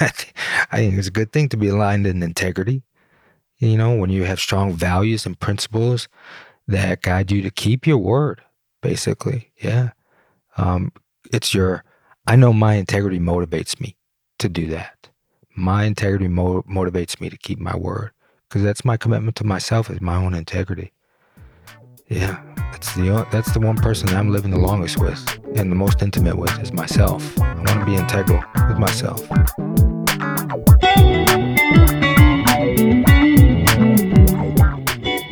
I think it's a good thing to be aligned in integrity. You know, when you have strong values and principles that guide you to keep your word, basically. Yeah. Um, it's your, I know my integrity motivates me to do that. My integrity mo- motivates me to keep my word because that's my commitment to myself is my own integrity. Yeah, that's the that's the one person I'm living the longest with and the most intimate with is myself. I want to be integral with myself.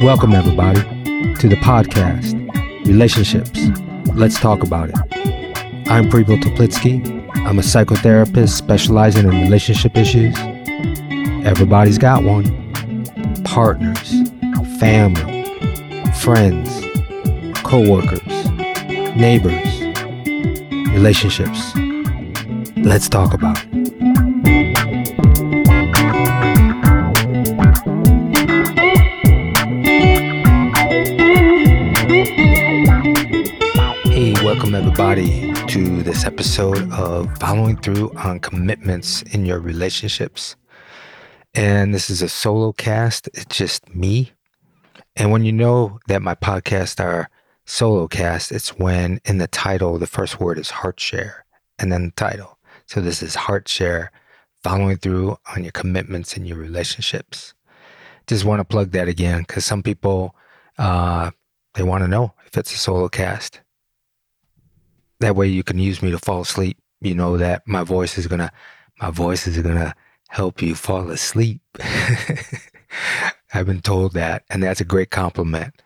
Welcome everybody to the podcast, Relationships. Let's talk about it. I'm Pripo Teplitsky. I'm a psychotherapist specializing in relationship issues. Everybody's got one. Partners, family, friends, co-workers, neighbors, relationships. Let's talk about it. Everybody to this episode of Following Through on Commitments in Your Relationships. And this is a solo cast. It's just me and when you know that my podcasts are solo cast, it's when in the title, the first word is heart share and then the title. So this is heart share, following through on your commitments in your relationships. Just want to plug that again because some people, uh, they want to know if it's a solo cast. That way you can use me to fall asleep. You know that my voice is to, my voice is to help you fall asleep. I've been told that, and that's a great compliment.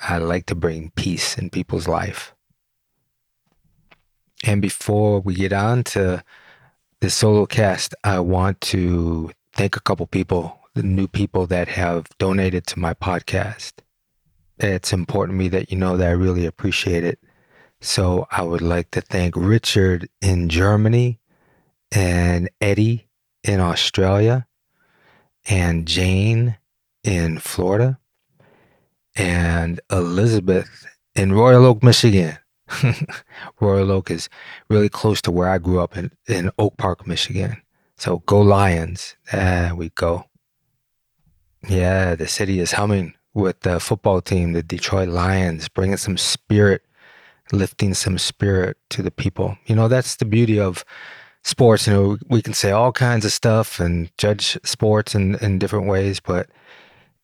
I like to bring peace in people's life. And before we get on to the solo cast, I want to thank a couple people, the new people that have donated to my podcast. It's important to me that you know that I really appreciate it. So I would like to thank Richard in Germany and Eddie in Australia and Jane in Florida and Elizabeth in Royal Oak, Michigan. Royal Oak is really close to where I grew up in, in Oak Park, Michigan. So go Lions. There we go. Yeah, the city is humming with the football team, the Detroit Lions, bringing some spirit, lifting some spirit to the people. You know, that's the beauty of sports, you know, we can say all kinds of stuff and judge sports in, in different ways, but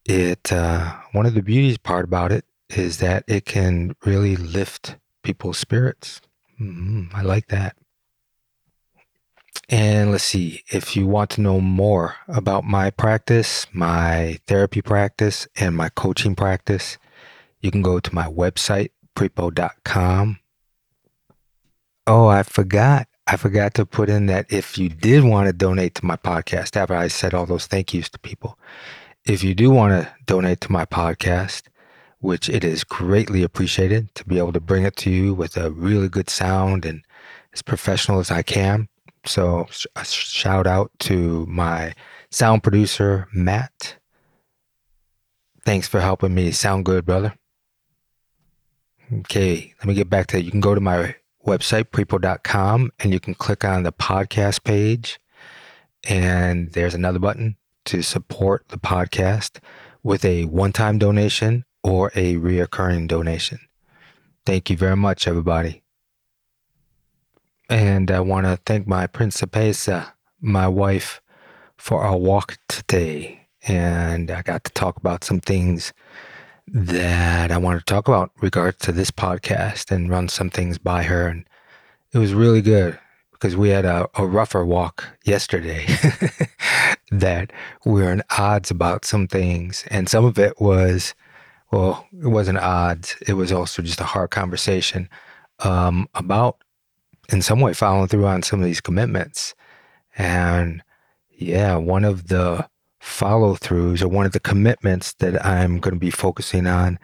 it uh, one of the beauties part about it is that it can really lift people's spirits. Mm-hmm. I like that. And let's see, if you want to know more about my practice, my therapy practice, and my coaching practice, you can go to my website, pripo.com. Oh, I forgot. I forgot to put in that if you did want to donate to my podcast, after I said all those thank yous to people, if you do want to donate to my podcast, which it is greatly appreciated to be able to bring it to you with a really good sound and as professional as I can. So, a shout out to my sound producer, Matt. Thanks for helping me sound good, brother. Okay, let me get back to it. You can go to my website, pripo.com, and you can click on the podcast page. And there's another button to support the podcast with a one time donation or a reoccurring donation. Thank you very much, everybody. And I want to thank my Principessa, my wife, for our walk today. And I got to talk about some things that I wanted to talk about regards to this podcast and run some things by her. And it was really good because we had a, a rougher walk yesterday that we were in odds about some things. And some of it was, well, it wasn't odds. It was also just a hard conversation um, about, in some way, following through on some of these commitments. And yeah, one of the follow throughs or one of the commitments that I'm going to be focusing on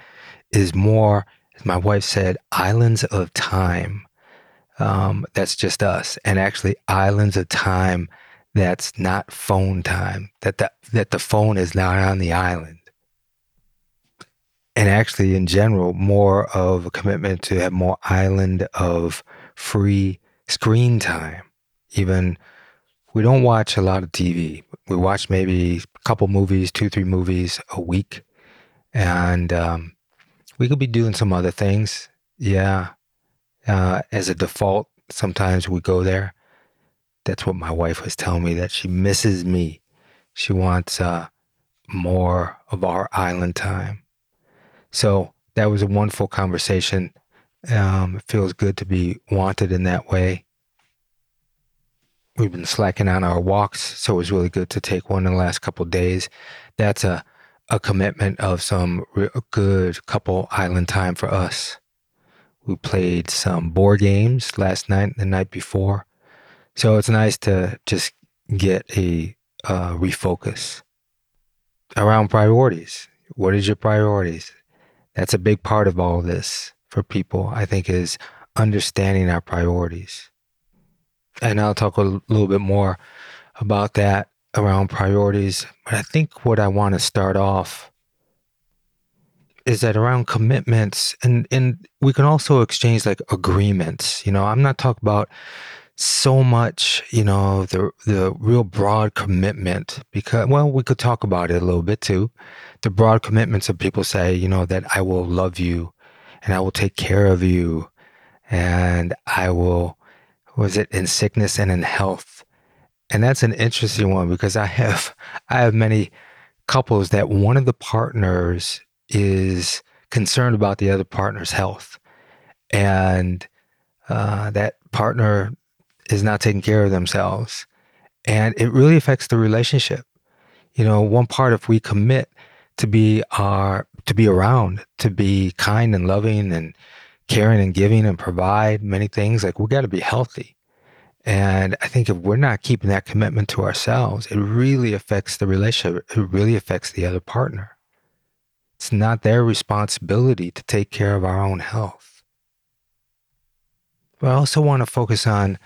is more, as my wife said, islands of time. Um, that's just us, and actually islands of time that's not phone time. That the, that the phone is not on the island, and actually, in general, more of a commitment to have more island of free screen time, even we don't watch a lot of TV. We watch maybe a couple movies, two, three movies a week. And um, we could be doing some other things. Yeah. Uh, as a default, sometimes we go there. That's what my wife was telling me that she misses me. She wants uh, more of our island time. So that was a wonderful conversation. Um, it feels good to be wanted in that way. We've been slacking on our walks, so it was really good to take one in the last couple days. That's a a commitment of some good couple island time for us. We played some board games last night the night before, so it's nice to just get a uh, refocus around priorities. What is your priorities? That's a big part of all this for people, I think, is understanding our priorities. And I'll talk a little bit more about that around priorities. But I think what I want to start off is that around commitments and and we can also exchange like agreements. You know, I'm not talking about so much, you know, the the real broad commitment because well, we could talk about it a little bit too. The broad commitments of people say, you know, that I will love you and I will take care of you and I will was it in sickness and in health. And that's an interesting one because I have I have many couples that one of the partners is concerned about the other partner's health. And uh, that partner is not taking care of themselves. And it really affects the relationship. You know, one part if we commit to be our to be around, to be kind and loving and caring and giving and provide many things, like we got to be healthy. And I think if we're not keeping that commitment to ourselves, it really affects the relationship. It really affects the other partner. It's not their responsibility to take care of our own health. But I also want to focus on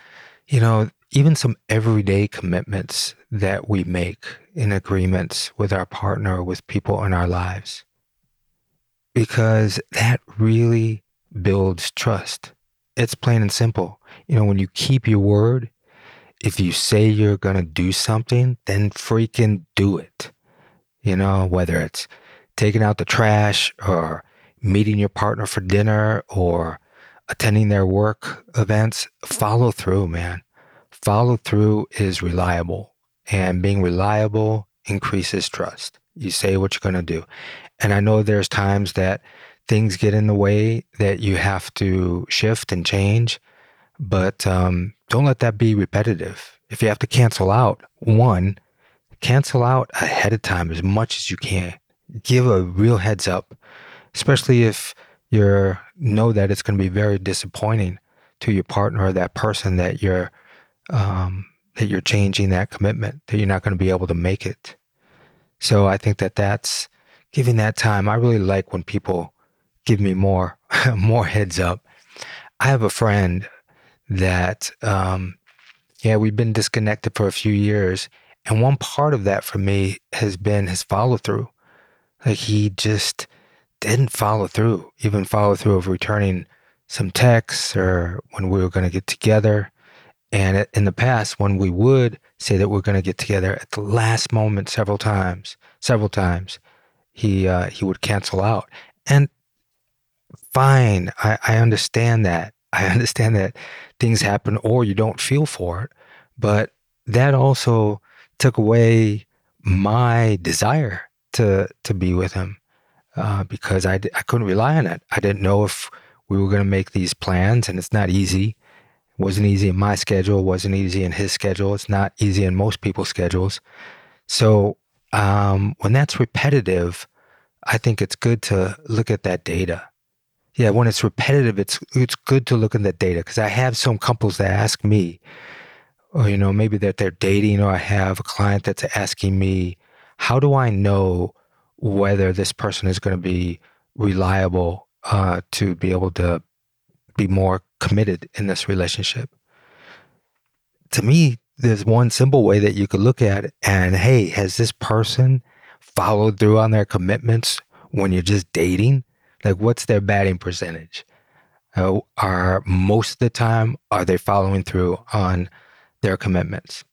you know, even some everyday commitments that we make in agreements with our partner, with people in our lives, because that really builds trust. It's plain and simple. You know, when you keep your word, if you say you're going to do something, then freaking do it. You know, whether it's taking out the trash or meeting your partner for dinner or attending their work events, follow through, man. Follow through is reliable, and being reliable increases trust. You say what you're going to do. And I know there's times that things get in the way that you have to shift and change, but um, don't let that be repetitive. If you have to cancel out, one, cancel out ahead of time as much as you can. Give a real heads up, especially if you know that it's going to be very disappointing to your partner or that person that you're um, that you're changing that commitment that you're not going to be able to make it. So I think that that's giving that time. I really like when people give me more more heads up. I have a friend that um, yeah we've been disconnected for a few years, and one part of that for me has been his follow through. Like he just didn't follow through, even follow through of returning some texts or when we were going to get together. And in the past, when we would say that we're going to get together at the last moment, several times, several times, he uh, he would cancel out. And fine, I, I understand that. I understand that things happen or you don't feel for it. But that also took away my desire to to be with him uh, because I, I couldn't rely on it. I didn't know if we were going to make these plans, and it's not easy. It wasn't easy in my schedule. Wasn't easy in his schedule. It's not easy in most people's schedules. So um, when that's repetitive, I think it's good to look at that data. Yeah, when it's repetitive, it's it's good to look at that data because I have some couples that ask me, or you know, maybe that they're dating, or I have a client that's asking me, how do I know whether this person is going to be reliable uh, to be able to be more committed in this relationship. To me, there's one simple way that you could look at it and hey, has this person followed through on their commitments when you're just dating? Like, what's their batting percentage? Uh, are most of the time are they following through on their commitments?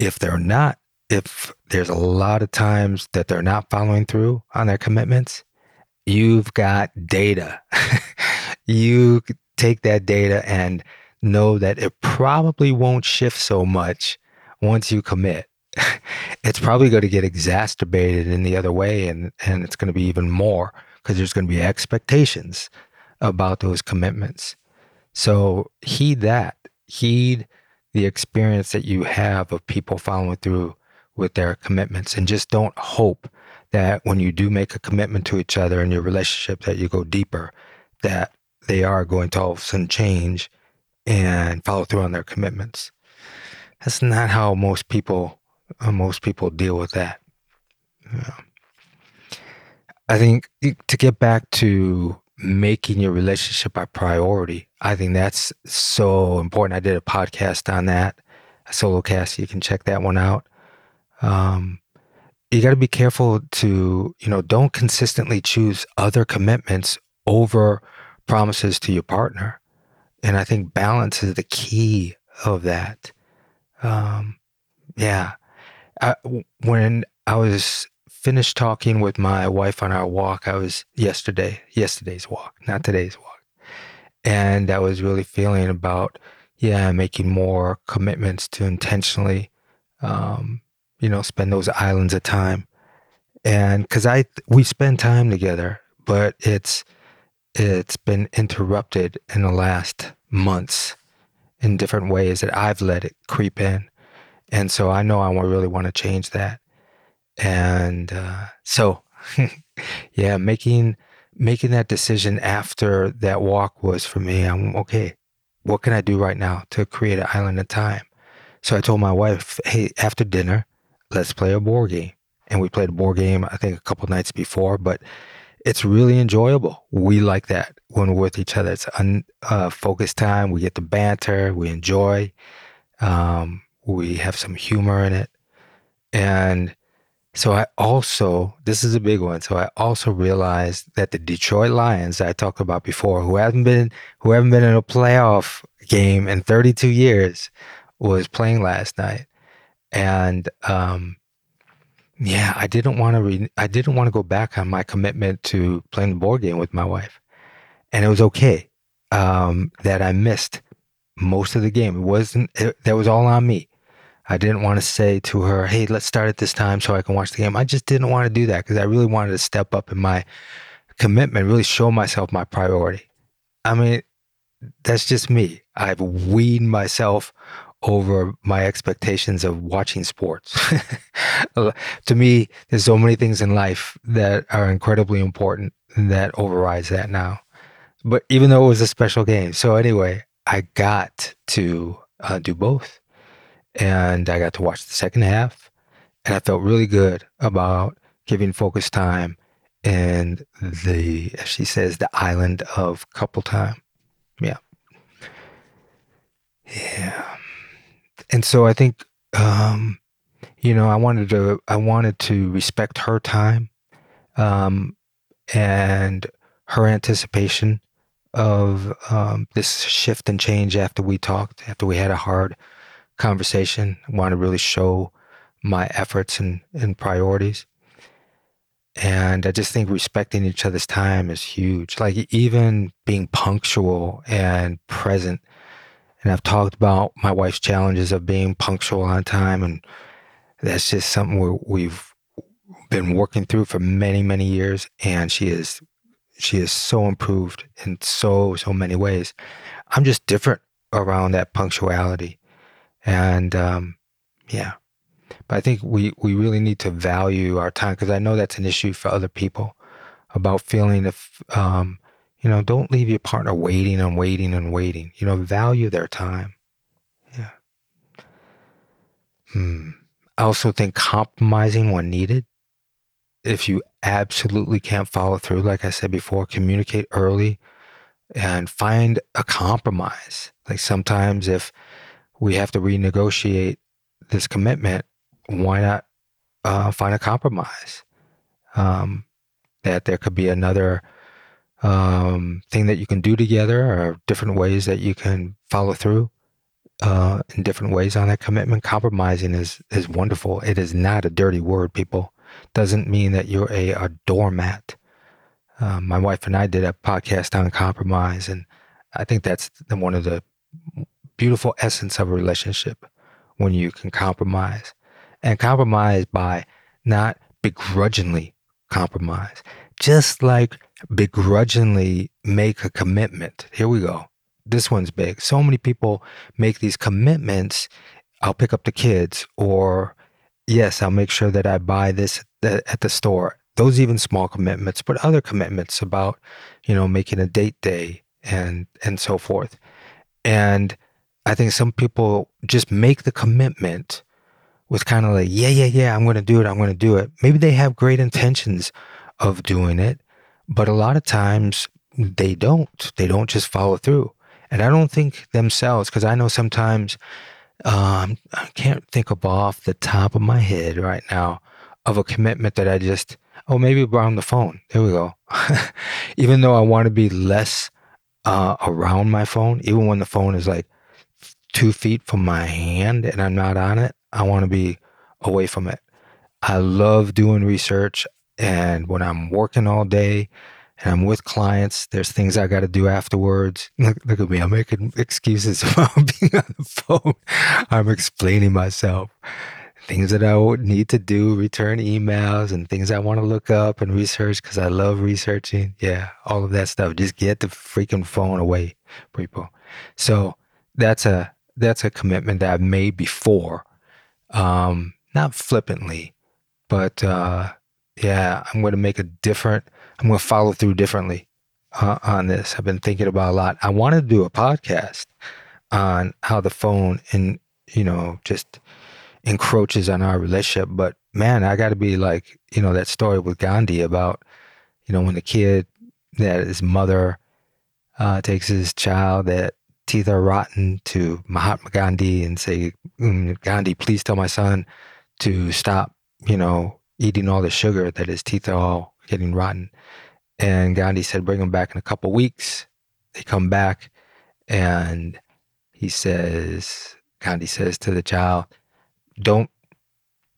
if they're not, if there's a lot of times that they're not following through on their commitments, you've got data. you take that data and know that it probably won't shift so much once you commit. it's probably going to get exacerbated in the other way and, and it's going to be even more because there's going to be expectations about those commitments. So heed that. Heed the experience that you have of people following through with their commitments and just don't hope that when you do make a commitment to each other in your relationship that you go deeper that they are going to all of a sudden change and follow through on their commitments that's not how most people uh, most people deal with that yeah. I think to get back to making your relationship a priority i think that's so important i did a podcast on that a solo cast you can check that one out um, you got to be careful to, you know, don't consistently choose other commitments over promises to your partner. And I think balance is the key of that. Um, yeah. I, when I was finished talking with my wife on our walk, I was yesterday, yesterday's walk, not today's walk. And I was really feeling about, yeah, making more commitments to intentionally um, you know, spend those islands of time. And because I, we spend time together, but it's, it's been interrupted in the last months in different ways that I've let it creep in. And so I know I really want to change that. And uh, so, yeah, making making that decision after that walk was for me. I'm okay. What can I do right now to create an island of time? So I told my wife, hey, after dinner, let's play a board game. And we played a board game, I think, a couple nights before, but it's really enjoyable. We like that when we're with each other. It's unfocused uh, time. We get the banter. We enjoy. Um, we have some humor in it. And so I also, this is a big one. So I also realized that the Detroit Lions I talked about before, who haven't been, who haven't been in a playoff game in 32 years, was playing last night and um, yeah, I didn't want to. Re- I didn't want to go back on my commitment to playing the board game with my wife, and it was okay um, that I missed most of the game. It wasn't. It, that was all on me. I didn't want to say to her, "Hey, let's start at this time so I can watch the game." I just didn't want to do that because I really wanted to step up in my commitment, really show myself my priority. I mean, that's just me. I've weaned myself over my expectations of watching sports. to me, there's so many things in life that are incredibly important that overrides that now. But even though it was a special game, so anyway, I got to uh, do both, and I got to watch the second half, and I felt really good about giving focus time and the, as she says, the island of couple time. Yeah. Yeah and so I think, um, you know, I wanted to, I wanted to respect her time, um, and her anticipation of um, this shift and change after we talked, after we had a hard conversation. I want to really show my efforts and, and priorities. And I just think respecting each other's time is huge. Like even being punctual and present and I've talked about my wife's challenges of being punctual on time. And that's just something we've been working through for many, many years. And she is, she is so improved in so, so many ways. I'm just different around that punctuality. And, um, yeah, but I think we, we really need to value our time because I know that's an issue for other people about feeling if, um, you know, don't leave your partner waiting and waiting and waiting. You know, value their time. Yeah. Hmm. I also think compromising when needed. If you absolutely can't follow through, like I said before, communicate early and find a compromise. Like sometimes if we have to renegotiate this commitment, why not uh, find a compromise? Um, that there could be another um, thing that you can do together or different ways that you can follow through uh, in different ways on that commitment. Compromising is is wonderful. It is not a dirty word, people. Doesn't mean that you're a, a doormat. Um, my wife and I did a podcast on compromise, and I think that's one of the beautiful essence of a relationship when you can compromise and compromise by not begrudgingly compromise, just like begrudgingly make a commitment. Here we go. This one's big. So many people make these commitments. I'll pick up the kids, or yes, I'll make sure that I buy this at the store. Those even small commitments, but other commitments about, you know, making a date day and and so forth. And I think some people just make the commitment with kind of like, yeah, yeah, yeah, I'm going to do it. I'm going to do it. Maybe they have great intentions of doing it, but a lot of times they don't. They don't just follow through. And I don't think themselves, because I know sometimes um, I can't think of off the top of my head right now of a commitment that I just, oh, maybe around the phone. There we go. even though I want to be less uh, around my phone, even when the phone is like two feet from my hand and I'm not on it, I want to be away from it. I love doing research. And when I'm working all day and I'm with clients, there's things I got to do afterwards. Look, look at me. I'm making excuses about being on the phone. I'm explaining myself. Things that I need to do, return emails and things I want to look up and research because I love researching. Yeah, all of that stuff. Just get the freaking phone away, people. So that's a that's a commitment that I've made before um, not flippantly, but uh, yeah, I'm going to make a different. I'm going to follow through differently uh, on this. I've been thinking about a lot. I want to do a podcast on how the phone and you know just encroaches on our relationship. But man, I got to be like you know that story with Gandhi about you know when the kid that his mother uh, takes his child that teeth are rotten to Mahatma Gandhi and say, mm, Gandhi, please tell my son to stop, you know, eating all the sugar that his teeth are all getting rotten. And Gandhi said, bring him back in a couple weeks. They come back and he says, Gandhi says to the child, don't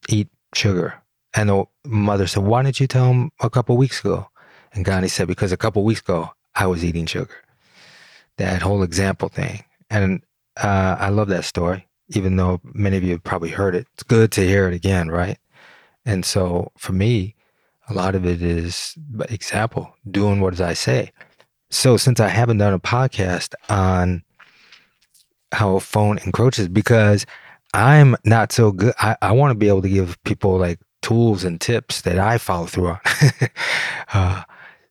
eat sugar. And the mother said, why didn't you tell him a couple weeks ago? And Gandhi said, because a couple weeks ago, I was eating sugar that whole example thing. And uh, I love that story, even though many of you have probably heard it. It's good to hear it again, right? And so for me, a lot of it is example, doing what I say. So since I haven't done a podcast on how a phone encroaches, because I'm not so good, I, I want to be able to give people like tools and tips that I follow through on. uh,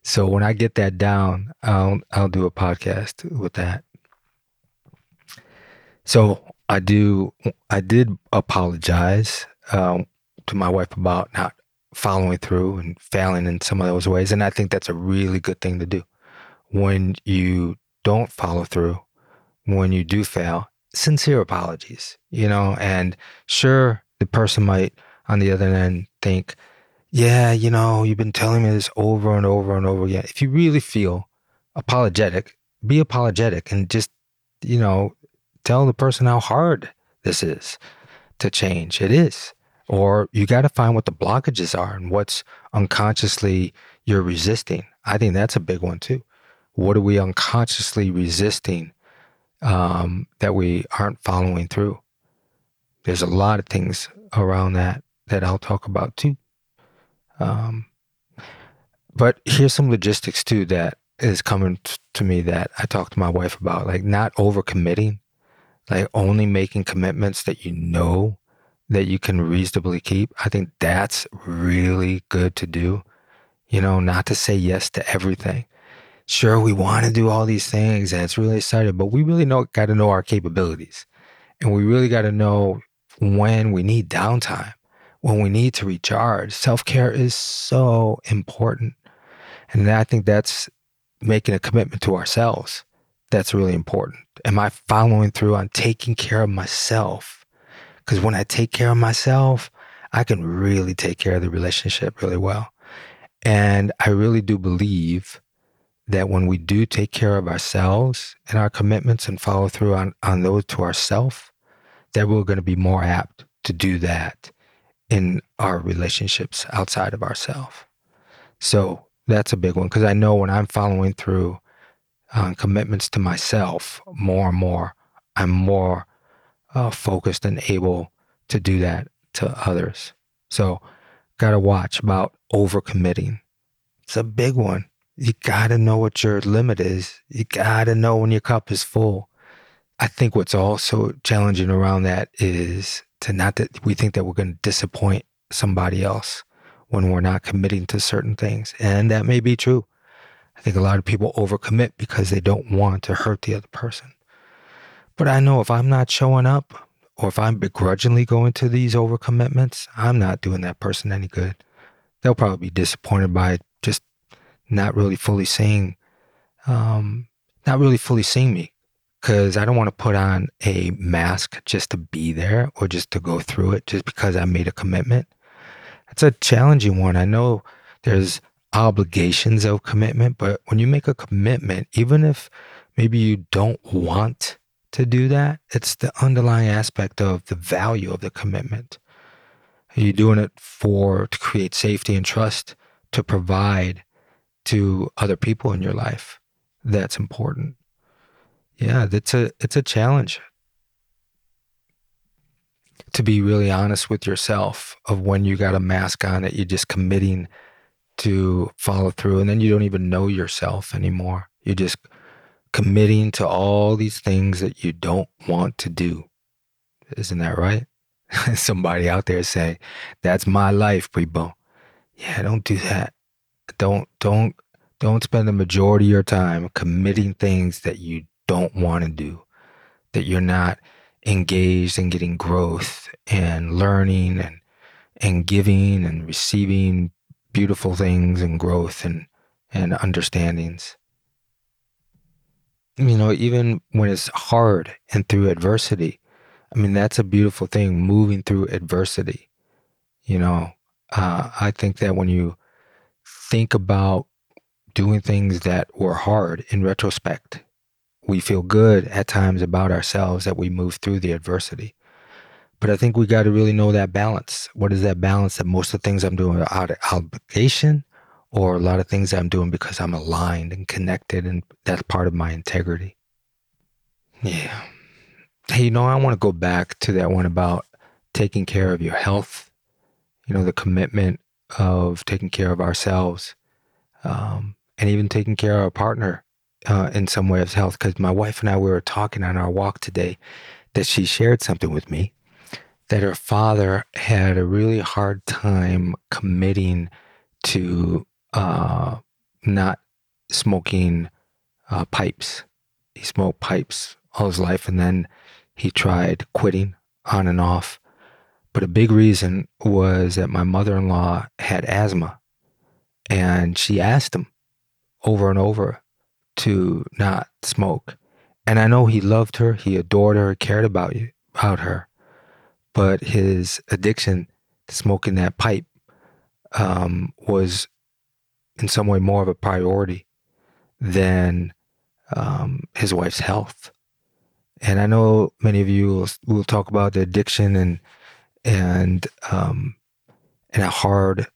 so when I get that down, I'll I'll do a podcast with that. So I do. I did apologize um, to my wife about not following through and failing in some of those ways, and I think that's a really good thing to do. When you don't follow through, when you do fail, sincere apologies. You know, and sure, the person might on the other end think yeah, you know, you've been telling me this over and over and over again. If you really feel apologetic, be apologetic and just, you know, tell the person how hard this is to change. It is. Or you got to find what the blockages are and what's unconsciously you're resisting. I think that's a big one too. What are we unconsciously resisting um, that we aren't following through? There's a lot of things around that that I'll talk about too. Um, but here's some logistics too that is coming t- to me that I talked to my wife about, like not overcommitting, like only making commitments that you know that you can reasonably keep. I think that's really good to do. You know, not to say yes to everything. Sure, we want to do all these things and it's really exciting, but we really know got to know our capabilities. And we really got to know when we need downtime when we need to recharge. Self care is so important. And I think that's making a commitment to ourselves. That's really important. Am I following through on taking care of myself? Because when I take care of myself, I can really take care of the relationship really well. And I really do believe that when we do take care of ourselves and our commitments and follow through on, on those to ourselves, that we're going to be more apt to do that in our relationships outside of ourselves. So that's a big one because I know when I'm following through on commitments to myself more and more, I'm more uh, focused and able to do that to others. So, got to watch about overcommitting. It's a big one. You got to know what your limit is. You got to know when your cup is full. I think what's also challenging around that is to not that we think that we're going to disappoint somebody else when we're not committing to certain things. And that may be true. I think a lot of people overcommit because they don't want to hurt the other person. But I know if I'm not showing up or if I'm begrudgingly going to these overcommitments, I'm not doing that person any good. They'll probably be disappointed by just not really fully seeing, um, not really fully seeing me because I don't want to put on a mask just to be there or just to go through it just because I made a commitment. It's a challenging one. I know there's obligations of commitment, but when you make a commitment, even if maybe you don't want to do that, it's the underlying aspect of the value of the commitment. Are you doing it for to create safety and trust to provide to other people in your life? That's important. Yeah, that's a it's a challenge to be really honest with yourself of when you got a mask on that you're just committing to follow through and then you don't even know yourself anymore. You're just committing to all these things that you don't want to do. Isn't that right? Somebody out there saying, "That's my life, people." Yeah, don't do that. Don't don't don't spend the majority of your time committing things that you don't want to do. That you're not engaged in getting growth and learning and and giving and receiving beautiful things and growth and and understandings you know, even when it's hard and through adversity, I mean, that's a beautiful thing, moving through adversity. You know, uh, I think that when you think about doing things that were hard in retrospect, we feel good at times about ourselves that we move through the adversity. But I think we got to really know that balance. What is that balance that most of the things I'm doing are out of obligation or a lot of things I'm doing because I'm aligned and connected, and that's part of my integrity. Yeah. Hey, you know, I want to go back to that one about taking care of your health, you know, the commitment of taking care of ourselves um, and even taking care of our partner uh, in some way of health. Because my wife and I, we were talking on our walk today that she shared something with me that her father had a really hard time committing to uh, not smoking uh, pipes. He smoked pipes all his life, and then he tried quitting on and off. But a big reason was that my mother in law had asthma, and she asked him over and over to not smoke. And I know he loved her, he adored her, cared about you, about her, but his addiction to smoking that pipe um, was in some way more of a priority than um, his wife's health. And I know many of you will, will talk about the addiction and and um, and how hard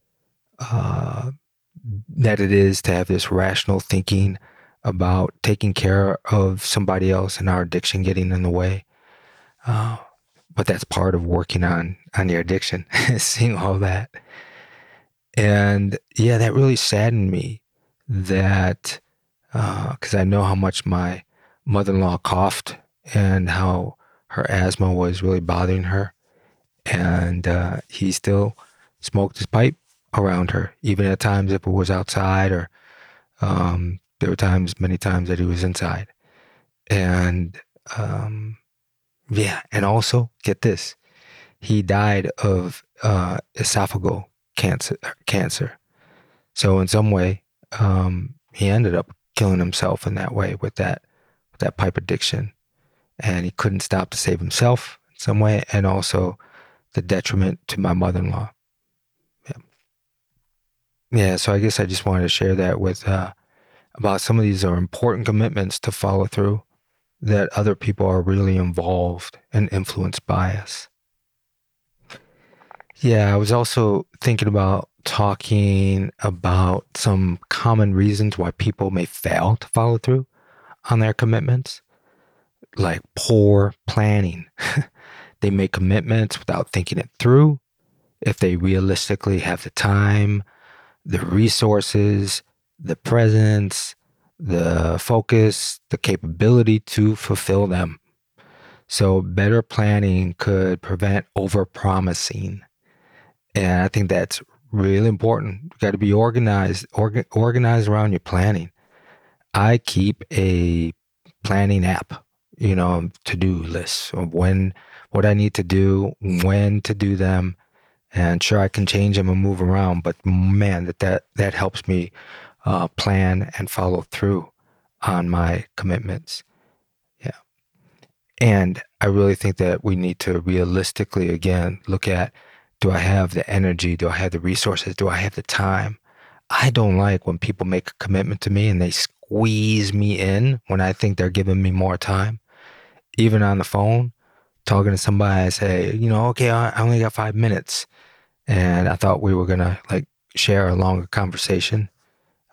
uh, that it is to have this rational thinking about taking care of somebody else and our addiction getting in the way. Uh, but that's part of working on on your addiction, seeing all that. And yeah, that really saddened me that because uh, I know how much my mother in law coughed and how her asthma was really bothering her. And uh, he still smoked his pipe around her, even at times if it was outside or um, there were times, many times that he was inside. And um, yeah, and also get this, he died of uh, esophageal cancer. Cancer. So in some way, um, he ended up killing himself in that way with that with that pipe addiction, and he couldn't stop to save himself in some way, and also the detriment to my mother-in-law. Yeah. Yeah. So I guess I just wanted to share that with uh, about some of these are important commitments to follow through that other people are really involved and influenced by us. Yeah, I was also thinking about talking about some common reasons why people may fail to follow through on their commitments, like poor planning. they make commitments without thinking it through. If they realistically have the time, the resources, the presence, the focus, the capability to fulfill them. So, better planning could prevent overpromising. And I think that's really important. You got to be organized, orga- organized around your planning. I keep a planning app, you know, to do lists of when, what I need to do, when to do them. And sure, I can change them and move around, but man, that, that, that helps me uh, plan and follow through on my commitments. Yeah. And I really think that we need to realistically, again, look at do I have the energy? Do I have the resources? Do I have the time? I don't like when people make a commitment to me and they squeeze me in when I think they're giving me more time. Even on the phone, talking to somebody, I say, you know, okay, I only got five minutes. And I thought we were going to like share a longer conversation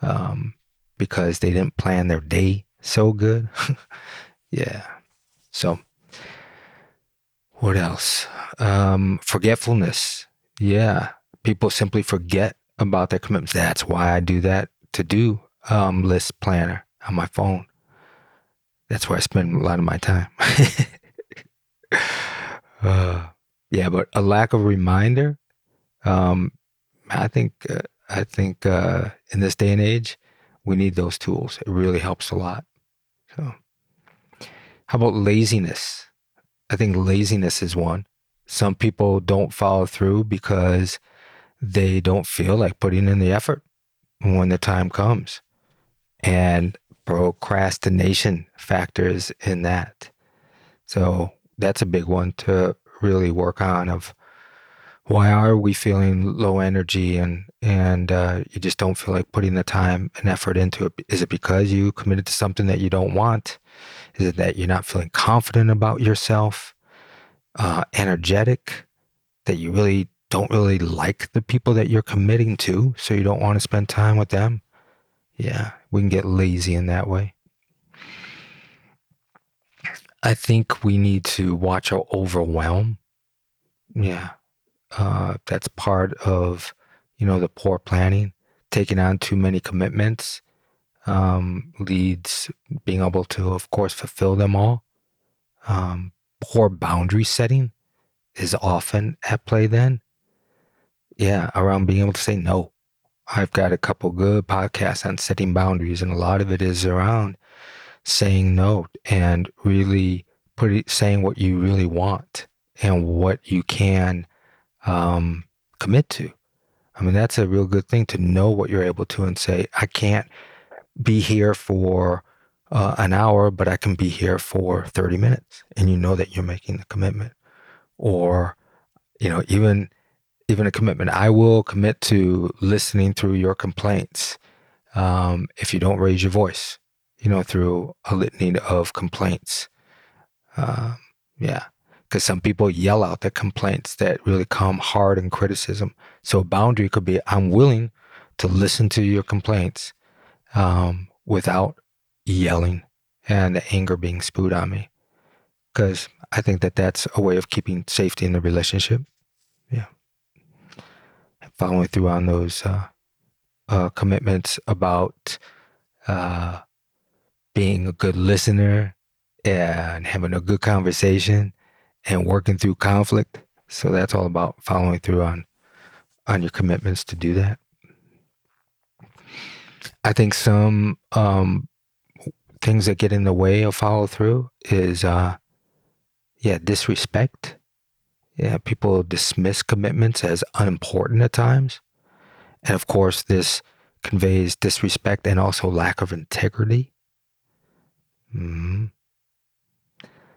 um, because they didn't plan their day so good. yeah. So, what else? Um, forgetfulness. Yeah. People simply forget about their commitments. That's why I do that to do um, list planner on my phone. That's where I spend a lot of my time. uh, yeah, but a lack of reminder. Um, I think uh, I think uh, in this day and age, we need those tools. It really helps a lot. So, how about laziness? I think laziness is one. Some people don't follow through because they don't feel like putting in the effort when the time comes. And procrastination factors in that. So that's a big one to really work on of why are we feeling low energy and and uh, you just don't feel like putting the time and effort into it? Is it because you committed to something that you don't want? Is it that you're not feeling confident about yourself uh, energetic that you really don't really like the people that you're committing to so you don't want to spend time with them? Yeah we can get lazy in that way. I think we need to watch our overwhelm. Yeah uh, that's part of, you know, the poor planning. Taking on too many commitments um, leads being able to, of course, fulfill them all. Um, poor boundary setting is often at play then. Yeah, around being able to say no. I've got a couple good podcasts on setting boundaries, and a lot of it is around saying no and really putting saying what you really want and what you can um, commit to. I mean, that's a real good thing to know what you're able to and say, I can't be here for uh, an hour, but I can be here for 30 minutes. And you know that you're making the commitment. Or, you know, even even a commitment. I will commit to listening through your complaints um, if you don't raise your voice, you know, through a litany of complaints. Um, yeah because some people yell out their complaints that really come hard in criticism. So a boundary could be I'm willing to listen to your complaints um, without yelling and the anger being spewed on me. Because I think that that's a way of keeping safety in the relationship. Yeah. And following through on those uh, uh, commitments about uh, being a good listener and having a good conversation and working through conflict. So that's all about following through on on your commitments to do that. I think some um, things that get in the way of follow through is uh, yeah, disrespect. Yeah, people dismiss commitments as unimportant at times. And of course, this conveys disrespect and also lack of integrity. Mm-hmm.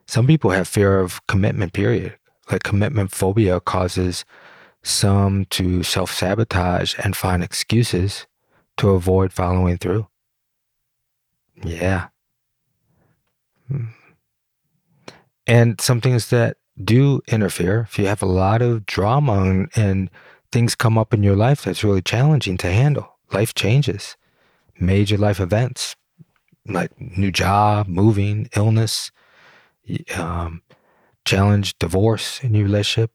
Some people have fear of commitment, period. Like commitment phobia causes some to self sabotage and find excuses to avoid following through. Yeah. Hmm. And some things that do interfere, if you have a lot of drama and, and things come up in your life that's really challenging to handle, life changes, major life events like new job, moving, illness, um, challenge, divorce in your relationship,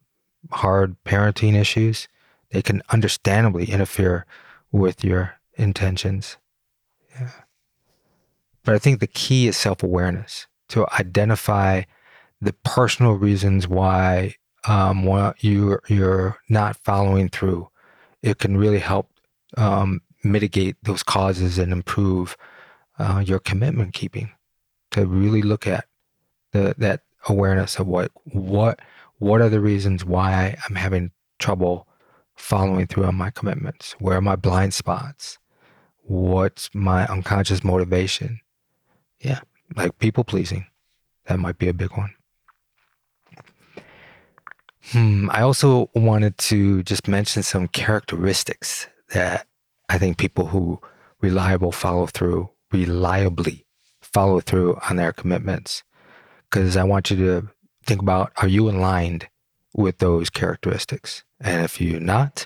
hard parenting issues, they can understandably interfere with your intentions. Yeah. But I think the key is self awareness to identify the personal reasons why um, you're, you're not following through. It can really help um, mitigate those causes and improve uh, your commitment keeping. To really look at the that awareness of what what what are the reasons why I'm having trouble following through on my commitments? Where are my blind spots? What's my unconscious motivation? Yeah, like people pleasing. That might be a big one. Hmm, I also wanted to just mention some characteristics that I think people who reliable follow through, reliably follow through on their commitments because I want you to think about are you aligned with those characteristics? And if you're not,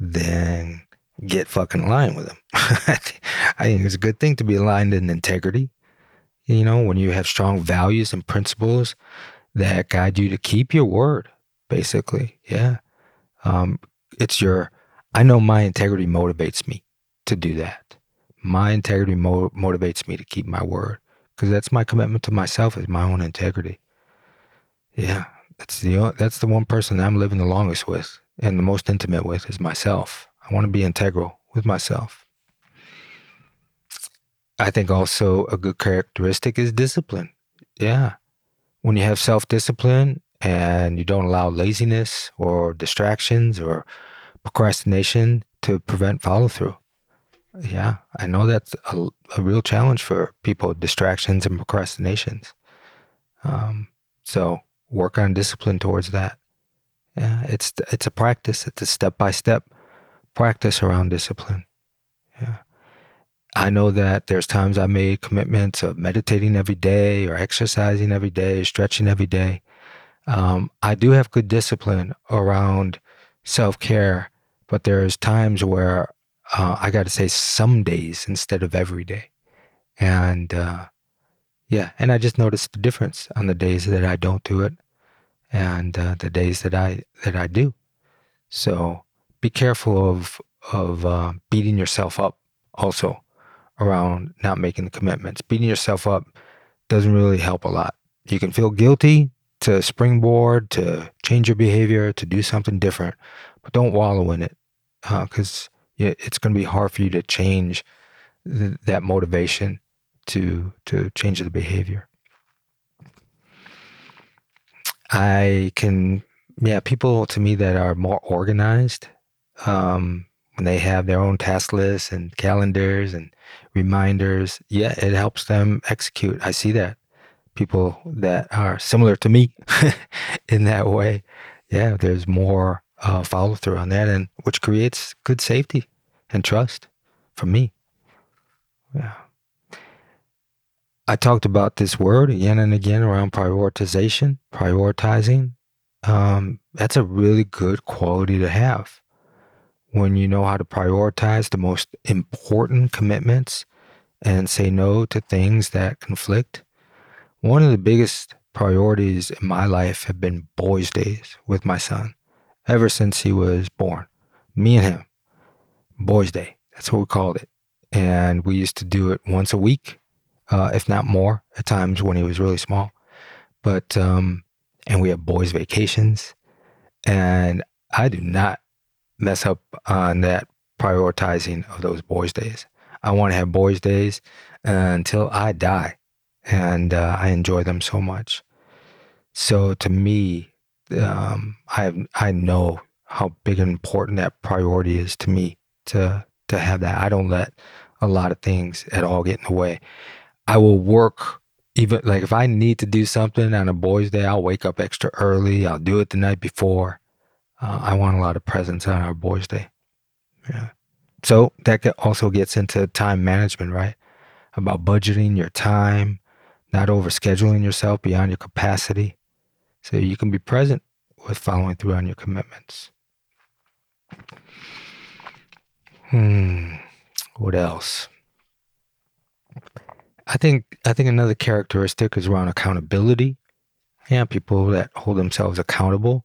then get fucking aligned with them. I think it's a good thing to be aligned in integrity. You know, when you have strong values and principles that guide you to keep your word, basically. Yeah. Um, it's your, I know my integrity motivates me to do that. My integrity mo- motivates me to keep my word because that's my commitment to myself is my own integrity. Yeah, that's the that's the one person I'm living the longest with and the most intimate with is myself. I want to be integral with myself. I think also a good characteristic is discipline. Yeah. When you have self discipline and you don't allow laziness or distractions or procrastination to prevent follow through. Yeah, I know that's a, a real challenge for people distractions and procrastinations. Um, so work on discipline towards that. Yeah, it's it's a practice. It's a step by step practice around discipline. Yeah. I know that there's times I made commitments of meditating every day or exercising every day, stretching every day. Um, I do have good discipline around self care, but there's times where uh, I got to say some days instead of every day. And uh, yeah, and I just noticed the difference on the days that I don't do it and uh, the days that I that I do. So be careful of of uh, beating yourself up also around not making the commitments. Beating yourself up doesn't really help a lot. You can feel guilty to springboard, to change your behavior, to do something different, but don't wallow in it because it's going to be hard for you to change th- that motivation to to change the behavior. I can, yeah, people to me that are more organized, um, when they have their own task lists and calendars and reminders, yeah, it helps them execute. I see that people that are similar to me in that way. Yeah, there's more uh, follow through on that, and which creates good safety and trust for me. Yeah. I talked about this word again and again around prioritization, prioritizing. Um, that's a really good quality to have. When you know how to prioritize the most important commitments and say no to things that conflict. One of the biggest priorities in my life have been boys' days with my son ever since he was born. Me and him, boys' day. That's what we called it. And we used to do it once a week, uh, if not more, at times when he was really small. But, um, and we have boys' vacations. And I do not mess up on that prioritizing of those boys' days. I want to have boys' days until I die. And uh, I enjoy them so much. So to me, um, I I know how big and important that priority is to me to to have that. I don't let a lot of things at all get in the way. I will work even like if I need to do something on a boys' day, I'll wake up extra early. I'll do it the night before. Uh, I want a lot of presents on our boys' day. Yeah. So that also gets into time management, right? about budgeting your time, not overscheduling yourself beyond your capacity, so you can be present with following through on your commitments. Hmm. What else? I think I think another characteristic is around accountability. Yeah, people that hold themselves accountable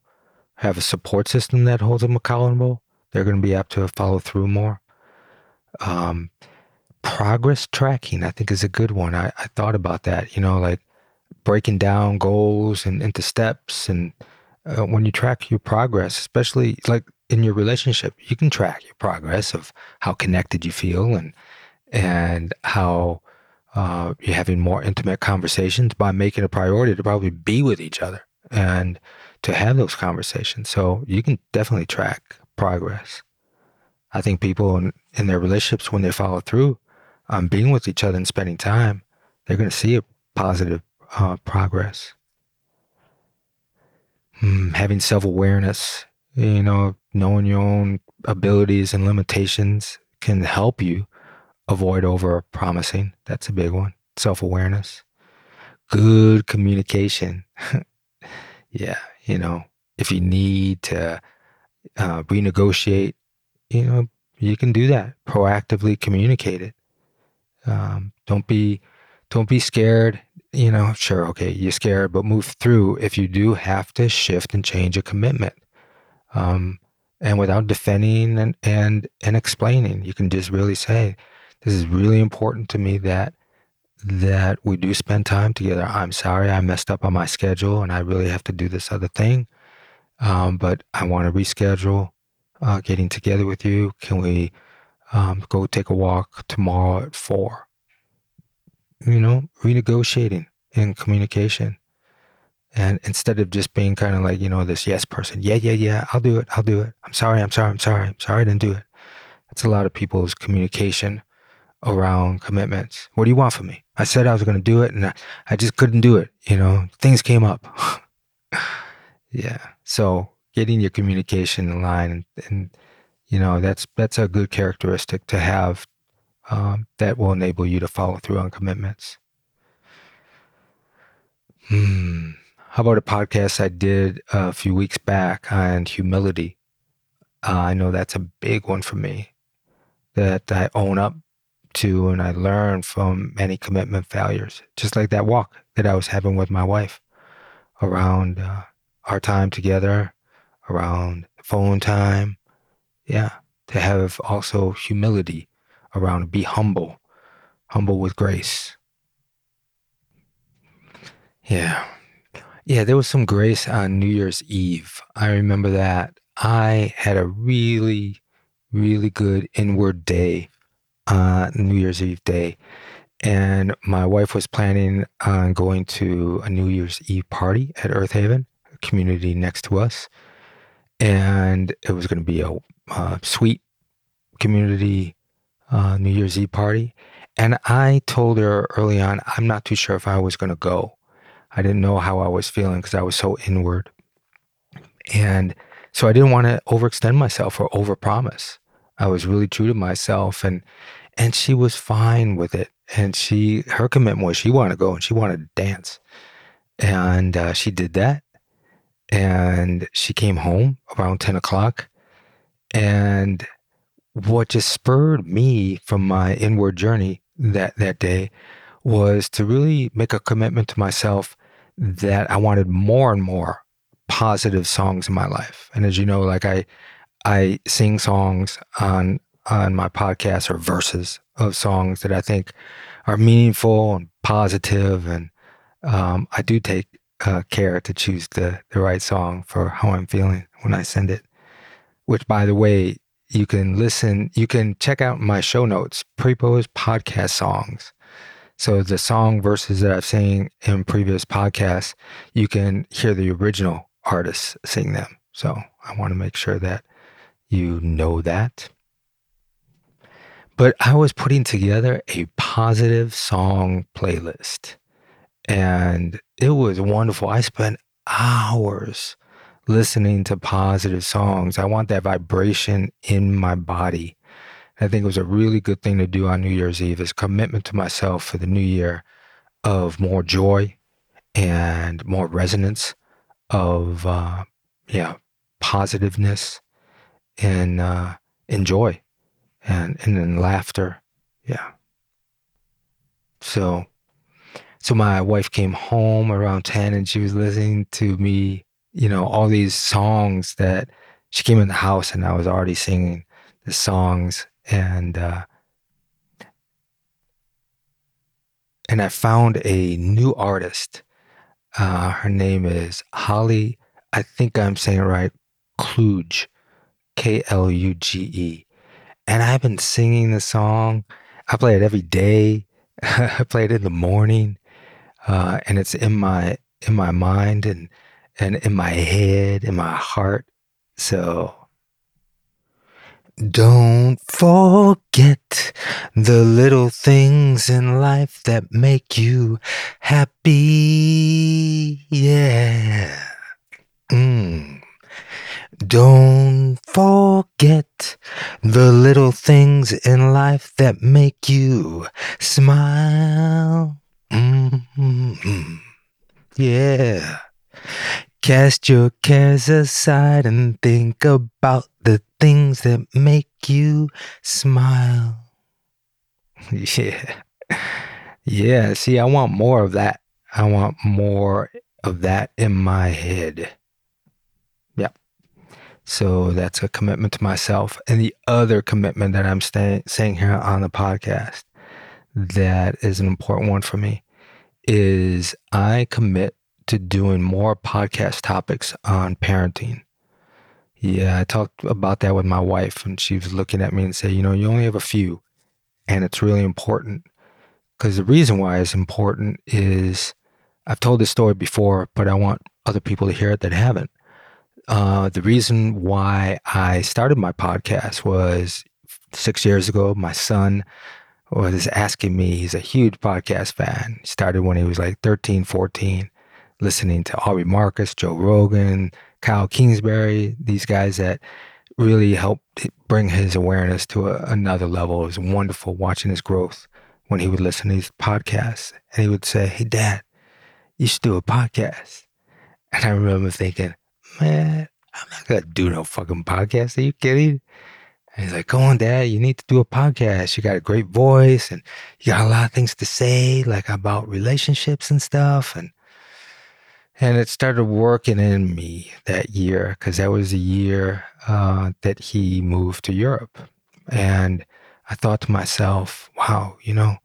have a support system that holds them accountable. They're going to be apt to follow through more. Um, progress tracking, I think, is a good one. I, I thought about that. You know, like breaking down goals and into steps, and uh, when you track your progress, especially like in your relationship, you can track your progress of how connected you feel and and how uh, you're having more intimate conversations by making a priority to probably be with each other and to have those conversations. So you can definitely track progress. I think people in, in their relationships, when they follow through on being with each other and spending time, they're going to see a positive uh, progress. Hmm, having self awareness, you know, knowing your own abilities and limitations can help you avoid over promising. That's a big one. Self awareness. Good communication. yeah, you know, if you need to uh, renegotiate, you know, you can do that. Proactively communicate it. Um, don't be, don't be scared. You know, sure, okay, you're scared, but move through. If you do have to shift and change a commitment, um, and without defending and and and explaining, you can just really say, this is really important to me that that we do spend time together. I'm sorry I messed up on my schedule and I really have to do this other thing. Um, but I want to reschedule uh, getting together with you. Can we um, go take a walk tomorrow at four? You know, renegotiating in communication. And instead of just being kind of like, you know, this yes person, yeah, yeah, yeah, I'll do it, I'll do it. I'm sorry, I'm sorry, I'm sorry, I'm sorry I didn't do it. That's a lot of people's communication around commitments. What do you want from me? I said I was going to do it and I, I just couldn't do it. You know, things came up. yeah. So getting your communication in line and, and, you know, that's, that's a good characteristic to have um, that will enable you to follow through on commitments. Hmm. How about a podcast I did a few weeks back on humility? Uh, I know that's a big one for me that I own up to and I learn from many commitment failures, just like that walk that I was having with my wife around uh, our time together, around phone time. Yeah, to have also humility around, be humble, humble with grace. Yeah. Yeah, there was some grace on New Year's Eve. I remember that. I had a really, really good inward day uh, New Year's Eve day. And my wife was planning on going to a New Year's Eve party at Earthaven, a community next to us. And it was going to be a uh, sweet community uh, New Year's Eve party. And I told her early on, I'm not too sure if I was going to go. I didn't know how I was feeling because I was so inward. And so I didn't want to overextend myself or overpromise. I was really true to myself. And and she was fine with it. And she, her commitment was she wanted to go and she wanted to dance. And uh, she did that. And she came home around 10 o'clock. And what just spurred me from my inward journey that, that day was to really make a commitment to myself that I wanted more and more positive songs in my life. And as you know, like I, I sing songs on on my podcast or verses of songs that I think are meaningful and positive, and um, I do take uh, care to choose the the right song for how I'm feeling when I send it. Which, by the way, you can listen. You can check out my show notes, Pripo's podcast songs. So the song verses that I've sang in previous podcasts, you can hear the original artists sing them. So I want to make sure that you know that. But I was putting together a positive song playlist and it was wonderful. I spent hours listening to positive songs. I want that vibration in my body. I think it was a really good thing to do on New Year's Eve is commitment to myself for the new year of more joy and more resonance of uh, yeah positiveness and uh, and joy and and laughter yeah so so my wife came home around 10 and she was listening to me you know all these songs that she came in the house and i was already singing the songs and uh, and I found a new artist. Uh, her name is Holly. I think I'm saying it right. Kluge, K L U G E, and I've been singing the song. I play it every day. I play it in the morning, uh, and it's in my in my mind and and in my head, in my heart. So don't forget the little things in life that make you happy. Yeah. Mm. Don't forget the little things in life that make you smile. Mm-hmm. Yeah. Cast your cares aside and think about the things that make you smile. Yeah. Yeah. See, I want more of that. I want more of that in my head. Yeah. So that's a commitment to myself. And the other commitment that I'm stay- saying here on the podcast that is an important one for me is I commit to doing more podcast topics on parenting. Yeah, I talked about that with my wife, and she was looking at me and said, You know, you only have a few, and it's really important. Because the reason why it's important is I've told this story before, but I want other people to hear it that haven't. Uh, the reason why I started my podcast was six years ago. My son was asking me, he's a huge podcast fan. He started when he was like 13, 14 listening to Aubrey Marcus, Joe Rogan, Kyle Kingsbury, these guys that really helped bring his awareness to a, another level. It was wonderful watching his growth when he would listen to these podcasts. And he would say, Hey, Dad, you should do a podcast. And I remember thinking, Man, I'm not going to do no fucking podcast. Are you kidding? And he's like, Come on, Dad, you need to do a podcast. You got a great voice and you got a lot of things to say, like about relationships and stuff. And and it started working in me that year because that was the year uh, that he moved to Europe. And I thought to myself, wow, you know,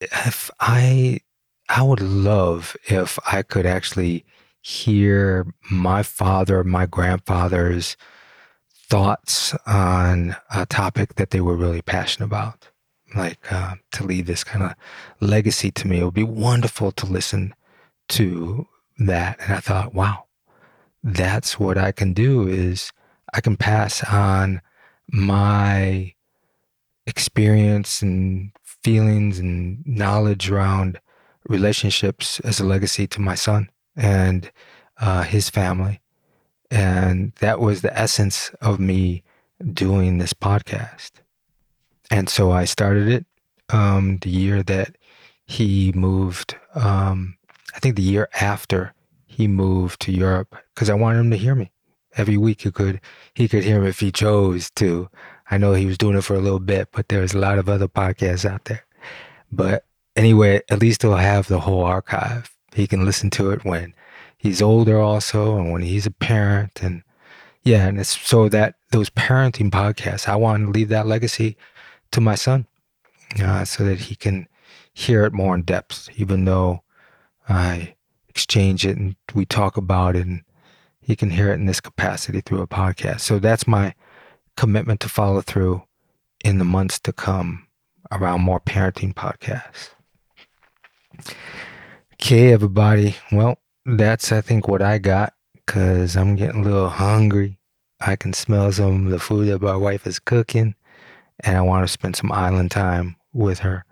if I, I would love if I could actually hear my father, my grandfather's thoughts on a topic that they were really passionate about. Like uh, to leave this kind of legacy to me. It would be wonderful to listen to that and I thought, wow, that's what I can do is I can pass on my experience and feelings and knowledge around relationships as a legacy to my son and uh, his family. And that was the essence of me doing this podcast. And so I started it um, the year that he moved um, I think the year after he moved to Europe because I wanted him to hear me every week. He could he could hear me if he chose to. I know he was doing it for a little bit, but there's a lot of other podcasts out there. But anyway, at least he'll have the whole archive. He can listen to it when he's older, also, and when he's a parent, and yeah, and it's so that those parenting podcasts, I want to leave that legacy to my son, uh, so that he can hear it more in depth, even though I exchange it and we talk about it and you can hear it in this capacity through a podcast. So that's my commitment to follow through in the months to come around more parenting podcasts. Okay, everybody. Well, that's I think what I got because I'm getting a little hungry. I can smell some of the food that my wife is cooking, and I want to spend some island time with her.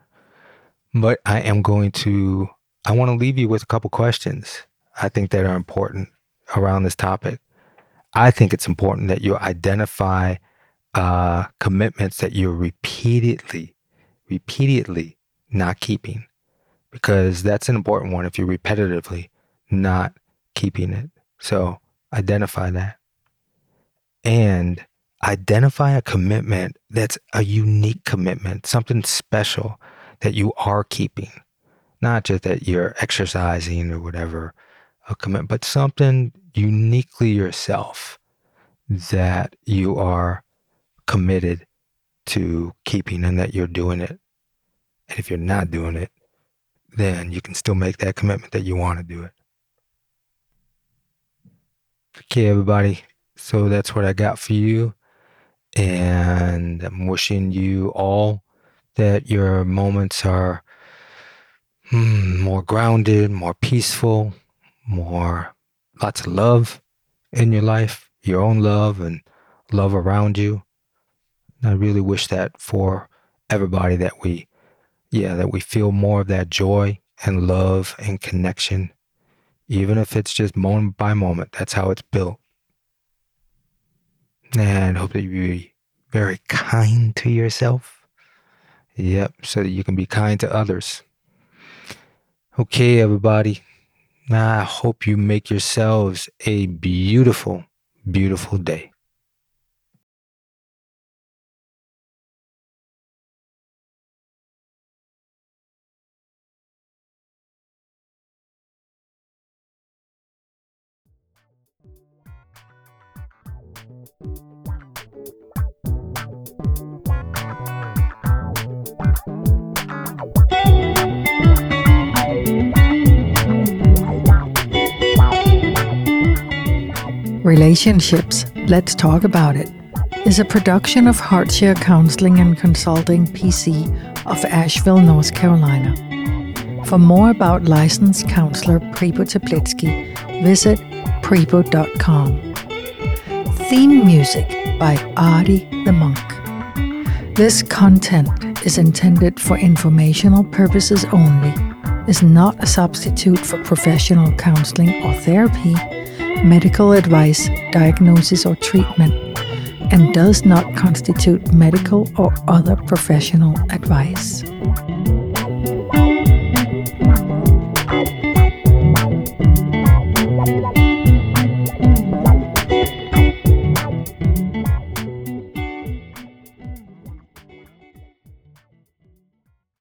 But I am going to I want to leave you with a couple questions I think that are important around this topic. I think it's important that you identify uh, commitments that you're repeatedly, repeatedly not keeping, because that's an important one if you're repetitively not keeping it. So identify that and identify a commitment that's a unique commitment, something special that you are keeping, not just that you're exercising or whatever, a commitment, but something uniquely yourself that you are committed to keeping and that you're doing it. And if you're not doing it, then you can still make that commitment that you want to do it. Okay, everybody. So that's what I got for you. And I'm wishing you all that your moments are hmm, more grounded, more peaceful, more lots of love in your life, your own love and love around you. I really wish that for everybody that we, yeah, that we feel more of that joy and love and connection, even if it's just moment by moment. That's how it's built. And hope that you be very kind to yourself. Yep, so that you can be kind to others. Okay, everybody. I hope you make yourselves a beautiful, beautiful day. Relationships, Let's Talk About It, is a production of Heartshare Counseling and Consulting PC of Asheville, North Carolina. For more about licensed counselor Pripo Teplitsky, visit pripo.com. Theme music by Artie the Monk. This content is intended for informational purposes only, is not a substitute for professional counseling or therapy medical advice, diagnosis, or treatment, and does not constitute medical or other professional advice.